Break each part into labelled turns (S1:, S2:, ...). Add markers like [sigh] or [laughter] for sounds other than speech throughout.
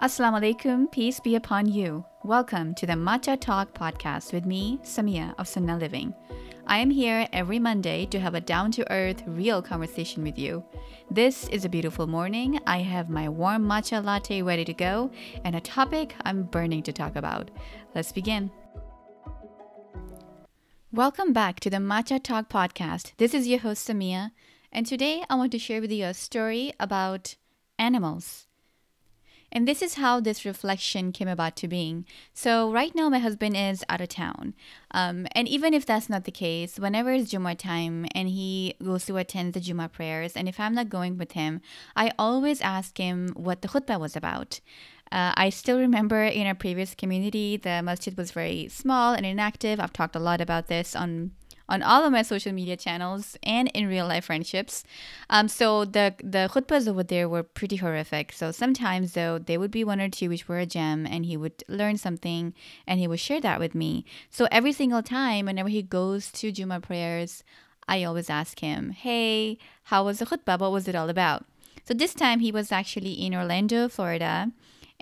S1: Assalamu alaikum, peace be upon you. Welcome to the Matcha Talk podcast with me, Samia of Sunnah Living. I am here every Monday to have a down to earth, real conversation with you. This is a beautiful morning. I have my warm matcha latte ready to go and a topic I'm burning to talk about. Let's begin. Welcome back to the Matcha Talk podcast. This is your host, Samia, and today I want to share with you a story about animals. And this is how this reflection came about to being. So, right now, my husband is out of town. Um, and even if that's not the case, whenever it's Jummah time and he goes to attend the Jummah prayers, and if I'm not going with him, I always ask him what the khutbah was about. Uh, I still remember in our previous community, the masjid was very small and inactive. I've talked a lot about this on on all of my social media channels and in real life friendships. Um, so the the khutbahs over there were pretty horrific. So sometimes though there would be one or two which were a gem, and he would learn something and he would share that with me. So every single time, whenever he goes to Juma prayers, I always ask him, "Hey, how was the khutbah? What was it all about?" So this time he was actually in Orlando, Florida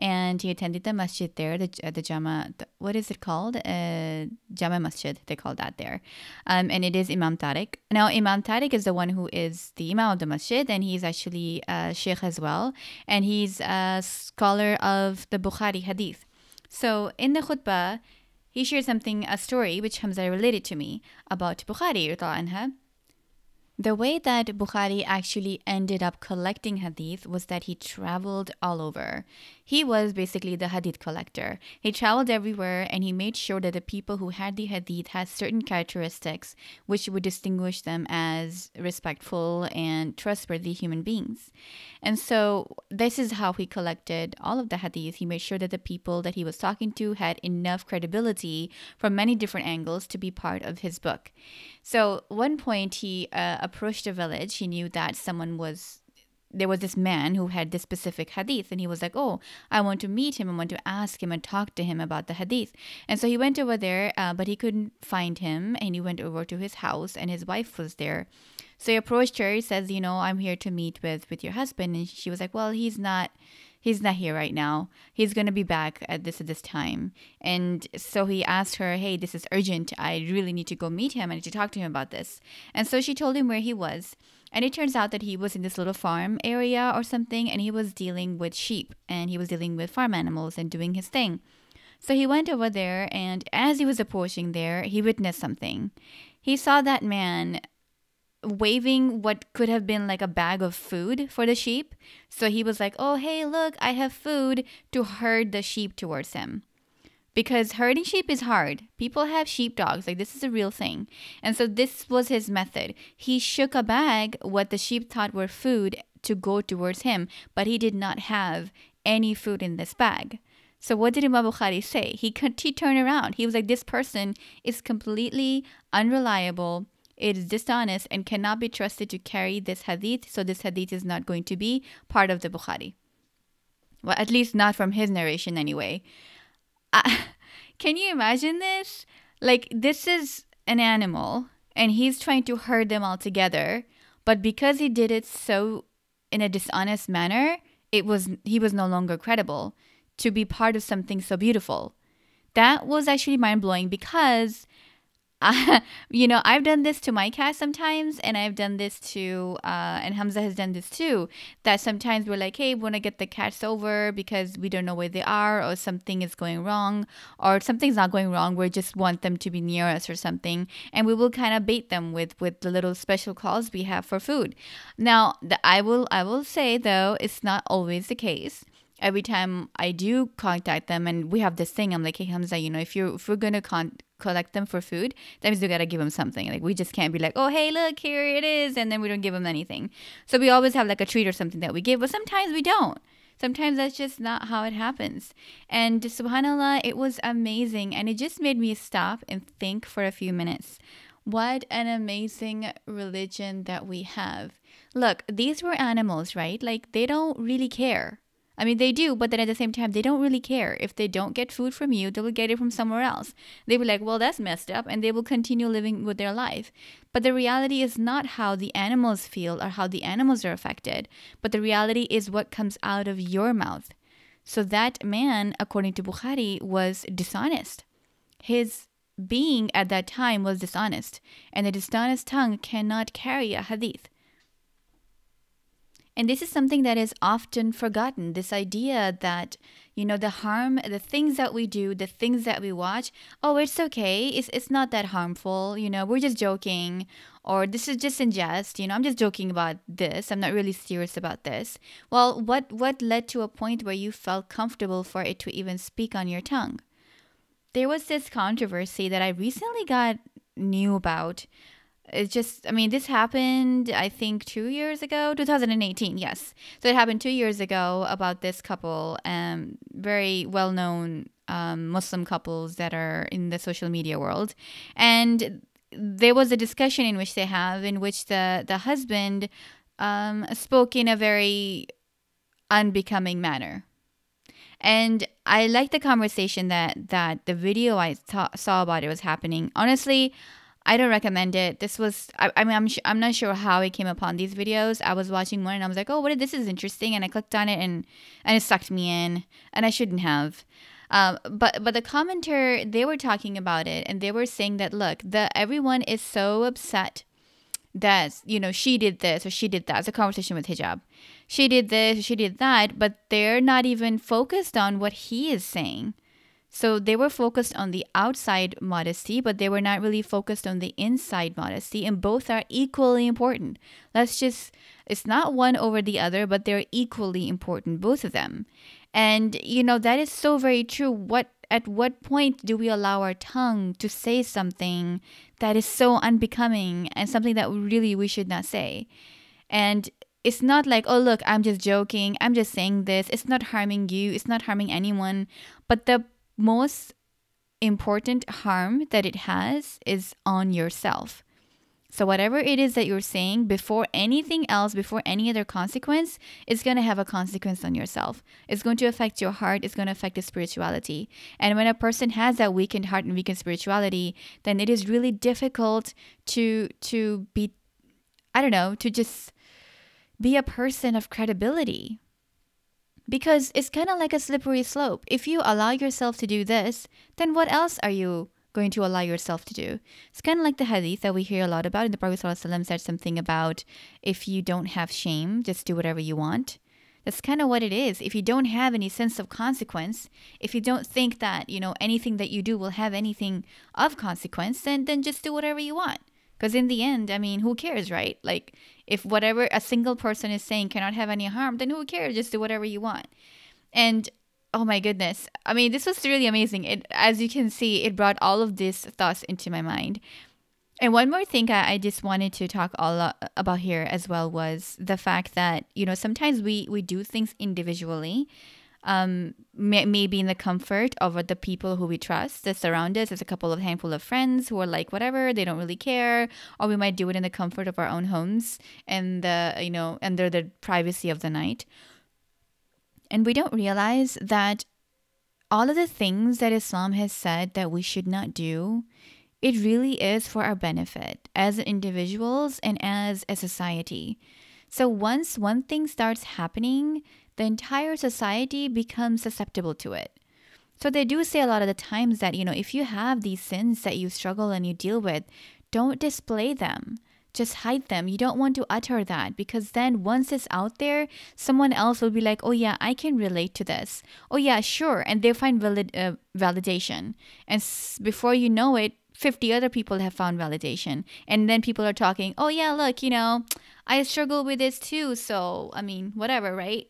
S1: and he attended the masjid there, the, uh, the Jama, the, what is it called? Uh, Jama Masjid, they call that there. Um, and it is Imam Tariq. Now, Imam Tariq is the one who is the Imam of the masjid, and he's actually a sheikh as well. And he's a scholar of the Bukhari hadith. So in the khutbah, he shared something, a story, which Hamza related to me about Bukhari, anha. The way that Bukhari actually ended up collecting hadith was that he traveled all over. He was basically the hadith collector. He traveled everywhere and he made sure that the people who had the hadith had certain characteristics which would distinguish them as respectful and trustworthy human beings. And so this is how he collected all of the hadith. He made sure that the people that he was talking to had enough credibility from many different angles to be part of his book. So one point he uh, approached a village. He knew that someone was there was this man who had this specific hadith and he was like oh i want to meet him i want to ask him and talk to him about the hadith and so he went over there uh, but he couldn't find him and he went over to his house and his wife was there so he approached her he says you know i'm here to meet with with your husband and she was like well he's not he's not here right now. He's to be back at this at this time. And so he asked her, "Hey, this is urgent. I really need to go meet him. I need to talk to him about this." And so she told him where he was. And it turns out that he was in this little farm area or something and he was dealing with sheep and he was dealing with farm animals and doing his thing. So he went over there and as he was approaching there, he witnessed something. He saw that man waving what could have been like a bag of food for the sheep. So he was like, Oh, hey, look, I have food to herd the sheep towards him. Because herding sheep is hard. People have sheepdogs. Like, this is a real thing. And so, this was his method. He shook a bag, what the sheep thought were food, to go towards him, but he did not have any food in this bag. So what did Imam Bukhari say? He, he turned around. He was like, this person is completely unreliable it is dishonest and cannot be trusted to carry this hadith, so this hadith is not going to be part of the Bukhari. Well, at least not from his narration, anyway. [laughs] Can you imagine this? Like, this is an animal, and he's trying to herd them all together, but because he did it so in a dishonest manner, it was he was no longer credible to be part of something so beautiful. That was actually mind blowing because [laughs] you know, I've done this to my cat sometimes, and I've done this to, uh, and Hamza has done this too. That sometimes we're like, hey, we want to get the cats over because we don't know where they are, or something is going wrong, or something's not going wrong. We just want them to be near us or something, and we will kind of bait them with with the little special calls we have for food. Now, the, I will I will say though, it's not always the case every time I do contact them, and we have this thing, I'm like, hey Hamza, you know, if you if we're gonna con- collect them for food, that means we gotta give them something. Like we just can't be like, oh hey, look here it is, and then we don't give them anything. So we always have like a treat or something that we give, but sometimes we don't. Sometimes that's just not how it happens. And subhanallah, it was amazing, and it just made me stop and think for a few minutes. What an amazing religion that we have. Look, these were animals, right? Like they don't really care I mean, they do, but then at the same time, they don't really care. If they don't get food from you, they will get it from somewhere else. They will be like, well, that's messed up, and they will continue living with their life. But the reality is not how the animals feel or how the animals are affected, but the reality is what comes out of your mouth. So that man, according to Bukhari, was dishonest. His being at that time was dishonest, and a dishonest tongue cannot carry a hadith. And this is something that is often forgotten this idea that, you know, the harm, the things that we do, the things that we watch, oh, it's okay. It's, it's not that harmful. You know, we're just joking. Or this is just in jest. You know, I'm just joking about this. I'm not really serious about this. Well, what, what led to a point where you felt comfortable for it to even speak on your tongue? There was this controversy that I recently got knew about it's just i mean this happened i think two years ago? 2018 yes. So it happened two years ago about this couple um very well known um, muslim couples that are in the social media world. And there was a discussion in which they have in which the the husband um, spoke in a very unbecoming manner. And I like the conversation that that the video I saw about it was happening. Honestly, I don't recommend it. This was, I, I mean, I'm, sh- I'm not sure how I came upon these videos. I was watching one and I was like, oh, what? This is interesting, and I clicked on it and and it sucked me in, and I shouldn't have. Um, but but the commenter they were talking about it and they were saying that look, the everyone is so upset that you know she did this or she did that. It's a conversation with hijab. She did this, she did that, but they're not even focused on what he is saying. So they were focused on the outside modesty, but they were not really focused on the inside modesty, and both are equally important. Let's just, it's not one over the other, but they're equally important, both of them. And, you know, that is so very true. What, at what point do we allow our tongue to say something that is so unbecoming and something that really we should not say? And it's not like, oh, look, I'm just joking. I'm just saying this. It's not harming you. It's not harming anyone. But the most important harm that it has is on yourself. So, whatever it is that you're saying, before anything else, before any other consequence, it's going to have a consequence on yourself. It's going to affect your heart, it's going to affect the spirituality. And when a person has that weakened heart and weakened spirituality, then it is really difficult to to be I don't know, to just be a person of credibility because it's kind of like a slippery slope. If you allow yourself to do this, then what else are you going to allow yourself to do? It's kind of like the hadith that we hear a lot about. And the Prophet ﷺ said something about if you don't have shame, just do whatever you want. That's kind of what it is. If you don't have any sense of consequence, if you don't think that, you know, anything that you do will have anything of consequence, then then just do whatever you want. Because in the end, I mean, who cares, right? Like, if whatever a single person is saying cannot have any harm, then who cares? Just do whatever you want. And oh my goodness, I mean, this was really amazing. It, as you can see, it brought all of these thoughts into my mind. And one more thing I, I just wanted to talk all about here as well was the fact that you know sometimes we we do things individually um, may, maybe in the comfort of the people who we trust that surround us. There's a couple of handful of friends who are like whatever, they don't really care, or we might do it in the comfort of our own homes and the you know under the privacy of the night. And we don't realize that all of the things that Islam has said that we should not do, it really is for our benefit as individuals and as a society. So once one thing starts happening, the entire society becomes susceptible to it. So they do say a lot of the times that, you know, if you have these sins that you struggle and you deal with, don't display them. Just hide them. You don't want to utter that because then once it's out there, someone else will be like, oh, yeah, I can relate to this. Oh, yeah, sure. And they find valid, uh, validation. And s- before you know it, 50 other people have found validation. And then people are talking, oh, yeah, look, you know, I struggle with this too. So, I mean, whatever, right?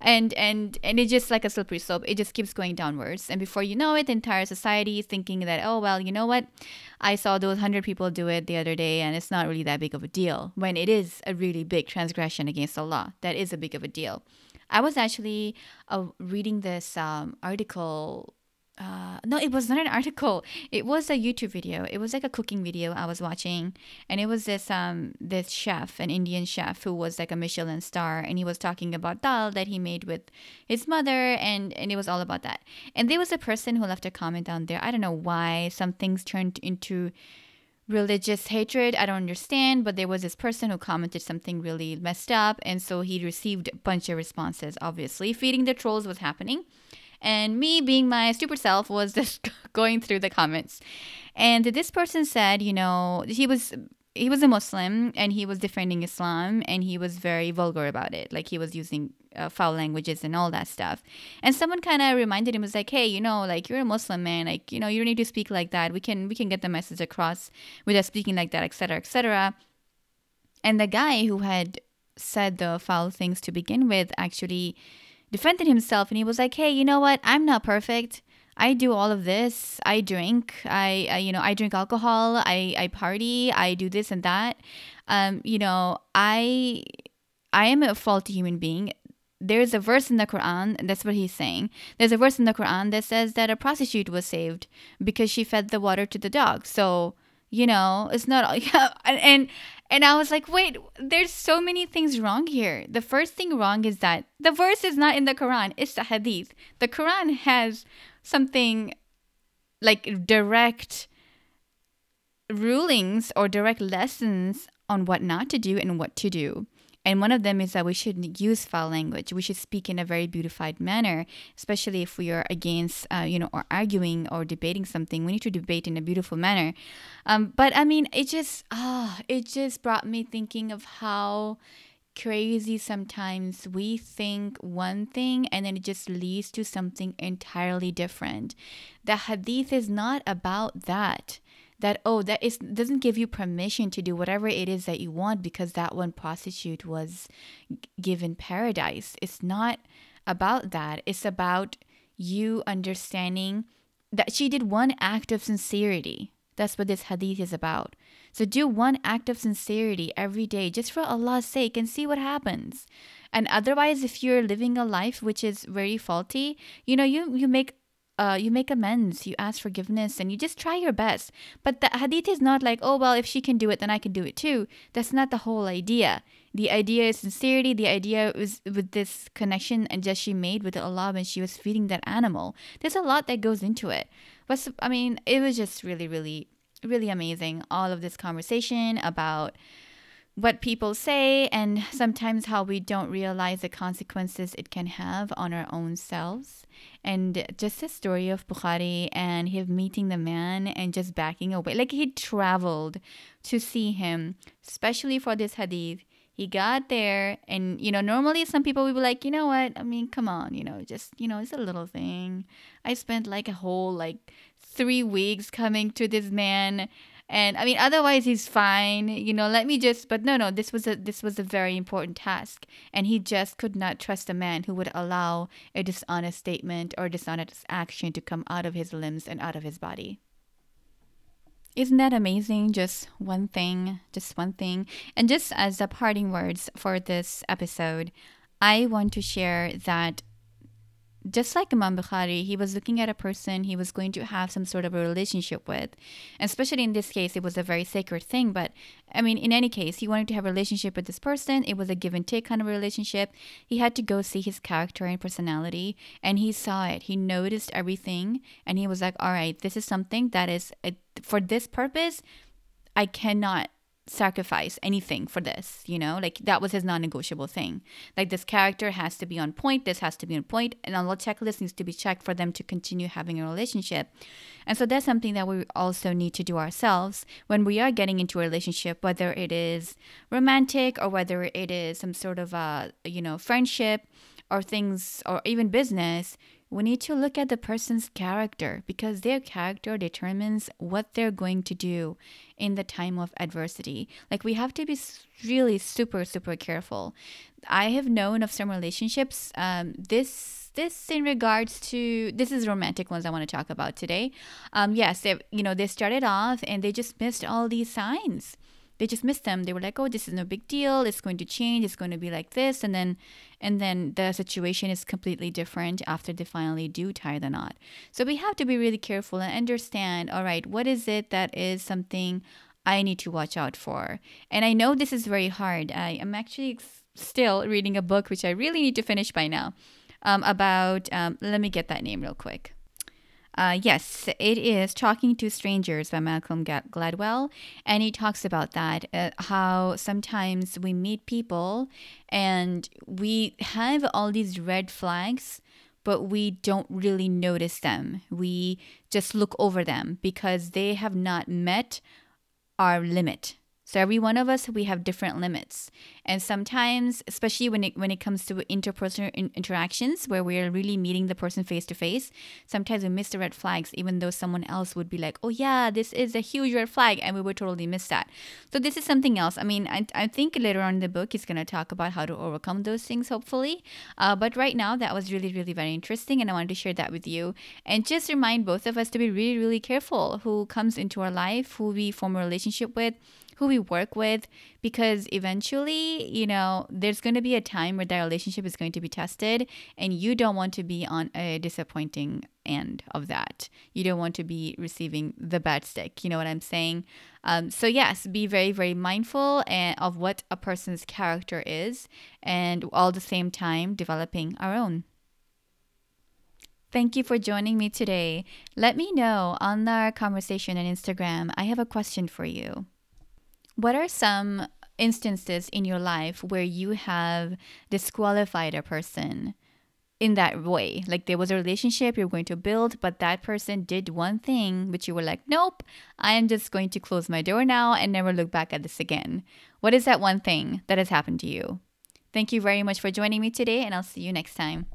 S1: And and and it's just like a slippery slope. It just keeps going downwards. And before you know it the entire society is thinking that oh well you know what? I saw those 100 people do it the other day and it's not really that big of a deal when it is a really big transgression against Allah. That is a big of a deal. I was actually uh, reading this um, article uh, no, it was not an [laughs] article. It was a YouTube video. It was like a cooking video I was watching, and it was this um this chef, an Indian chef who was like a Michelin star, and he was talking about dal that he made with his mother, and and it was all about that. And there was a person who left a comment down there. I don't know why some things turned into religious hatred. I don't understand, but there was this person who commented something really messed up, and so he received a bunch of responses. Obviously, feeding the trolls was happening, and me, being my stupid self, was [laughs] just going through the comments. And this person said, you know, he was he was a Muslim and he was defending Islam and he was very vulgar about it. Like he was using uh, foul languages and all that stuff. And someone kind of reminded him was like, "Hey, you know, like you're a Muslim man. Like you know, you don't need to speak like that. We can we can get the message across without speaking like that, etc., etc." And the guy who had said the foul things to begin with actually defended himself and he was like, "Hey, you know what? I'm not perfect." I do all of this. I drink. I, I, you know I drink alcohol. I I party. I do this and that. Um, you know I I am a faulty human being. There's a verse in the Quran, and that's what he's saying. There's a verse in the Quran that says that a prostitute was saved because she fed the water to the dog. So you know it's not all. [laughs] and and and I was like, wait, there's so many things wrong here. The first thing wrong is that the verse is not in the Quran, it's the hadith. The Quran has something like direct rulings or direct lessons on what not to do and what to do. And one of them is that we shouldn't use foul language. We should speak in a very beautified manner, especially if we are against, uh, you know, or arguing or debating something. We need to debate in a beautiful manner. Um, but I mean, it just, ah, oh, it just brought me thinking of how crazy sometimes we think one thing and then it just leads to something entirely different. The hadith is not about that. That oh that is doesn't give you permission to do whatever it is that you want because that one prostitute was given paradise. It's not about that. It's about you understanding that she did one act of sincerity. That's what this hadith is about. So do one act of sincerity every day just for Allah's sake and see what happens. And otherwise if you're living a life which is very faulty, you know, you you make uh, you make amends, you ask forgiveness, and you just try your best. But the hadith is not like, oh, well, if she can do it, then I can do it too. That's not the whole idea. The idea is sincerity. The idea is with this connection and just she made with Allah when she was feeding that animal. There's a lot that goes into it. But I mean, it was just really, really really amazing. All of this conversation about what people say and sometimes how we don't realize the consequences it can have on our own selves. And just the story of Bukhari and him meeting the man and just backing away. Like he traveled to see him, especially for this hadith. He got there, and you know, normally some people would be like, you know what? I mean, come on, you know, just, you know, it's a little thing. I spent like a whole like three weeks coming to this man and i mean otherwise he's fine you know let me just but no no this was a this was a very important task. And he just could not trust a man who would allow a dishonest statement or dishonest action to come out of his limbs and out of his body. Isn't that amazing? Just one thing just one thing. And just as the parting words for this episode i want to share that just like Imam Bukhari, he was looking at a person he was going to have some sort of a relationship with. Especially in this case, it was a very sacred thing. But I mean, in any case, he wanted to have a relationship with this person. It was a give and take kind of relationship. He had to go see his character and personality, and he saw it. He noticed everything, and he was like, all right, this is something that is, a, for this purpose, I cannot sacrifice anything for this, you know? Like that was his non-negotiable thing. Like this character has to be on point, this has to be on point, and all the checklist needs to be checked for them to continue having a relationship. And so that's something that we also need to do ourselves when we are getting into a relationship, whether it is romantic or whether it is some sort of a, you know, friendship or things or even business we need to look at the person's character because their character determines what they're going to do in the time of adversity. Like, we have to be really super, super careful. I have known of some relationships, um, this this in regards to this is romantic ones I want to talk about today. Um, yes, they you know they started off and they just missed all these signs they just missed them. They were like oh this is no big deal. It's going to change. It's going to be like this. And then and then the situation is completely different after they finally do tie the knot. So we have to be really careful and understand all right what is it that is something i need to watch out for? And i know this is very hard. I am actually still reading a book which i really need to finish by now um, about um, let me get that name real quick Uh, yes, it is Talking to Strangers by Malcolm Gladwell. And he talks about that uh, how sometimes we meet people and we have all these red flags, but we don't really notice them. We just look over them because they have not met our limit so every one of us, we have different limits, and sometimes, especially when it when it comes to interpersonal in- interactions, where we are really meeting the person face to face, sometimes we miss the red flags, even though someone else would be like, "Oh yeah, this is a huge red flag," and we would totally miss that. So this is something else. I mean, I, I think later on in the book, he's gonna talk about how to overcome those things, hopefully. Uh, but right now, that was really really very interesting, and I wanted to share that with you, and just remind both of us to be really really careful who comes into our life, who we form a relationship with who we work with because eventually, you know, there's going to be a time where that relationship is going to be tested and you don't want to be on a disappointing end of that. You don't want to be receiving the bad stick. You know what I'm saying? Um, so, yes, be very, very mindful and, of what a person's character is and all the same time developing our own. Thank you for joining me today. Let me know on our conversation on Instagram. I have a question for you. What are some instances in your life where you have disqualified a person in that way? Like there was a relationship you're going to build, but that person did one thing which you were like, nope, I am just going to close my door now and never look back at this again. What is that one thing that has happened to you? Thank you very much for joining me today, and I'll see you next time.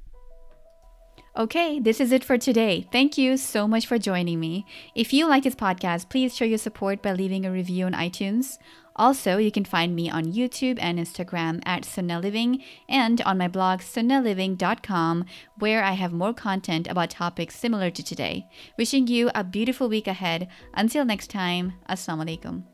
S1: Okay, this is it for today. Thank you so much for joining me. If you like this podcast, please show your support by leaving a review on iTunes. Also, you can find me on YouTube and Instagram at Sunna Living and on my blog sunnaliving.com where I have more content about topics similar to today. Wishing you a beautiful week ahead. Until next time, Assalamu alaikum.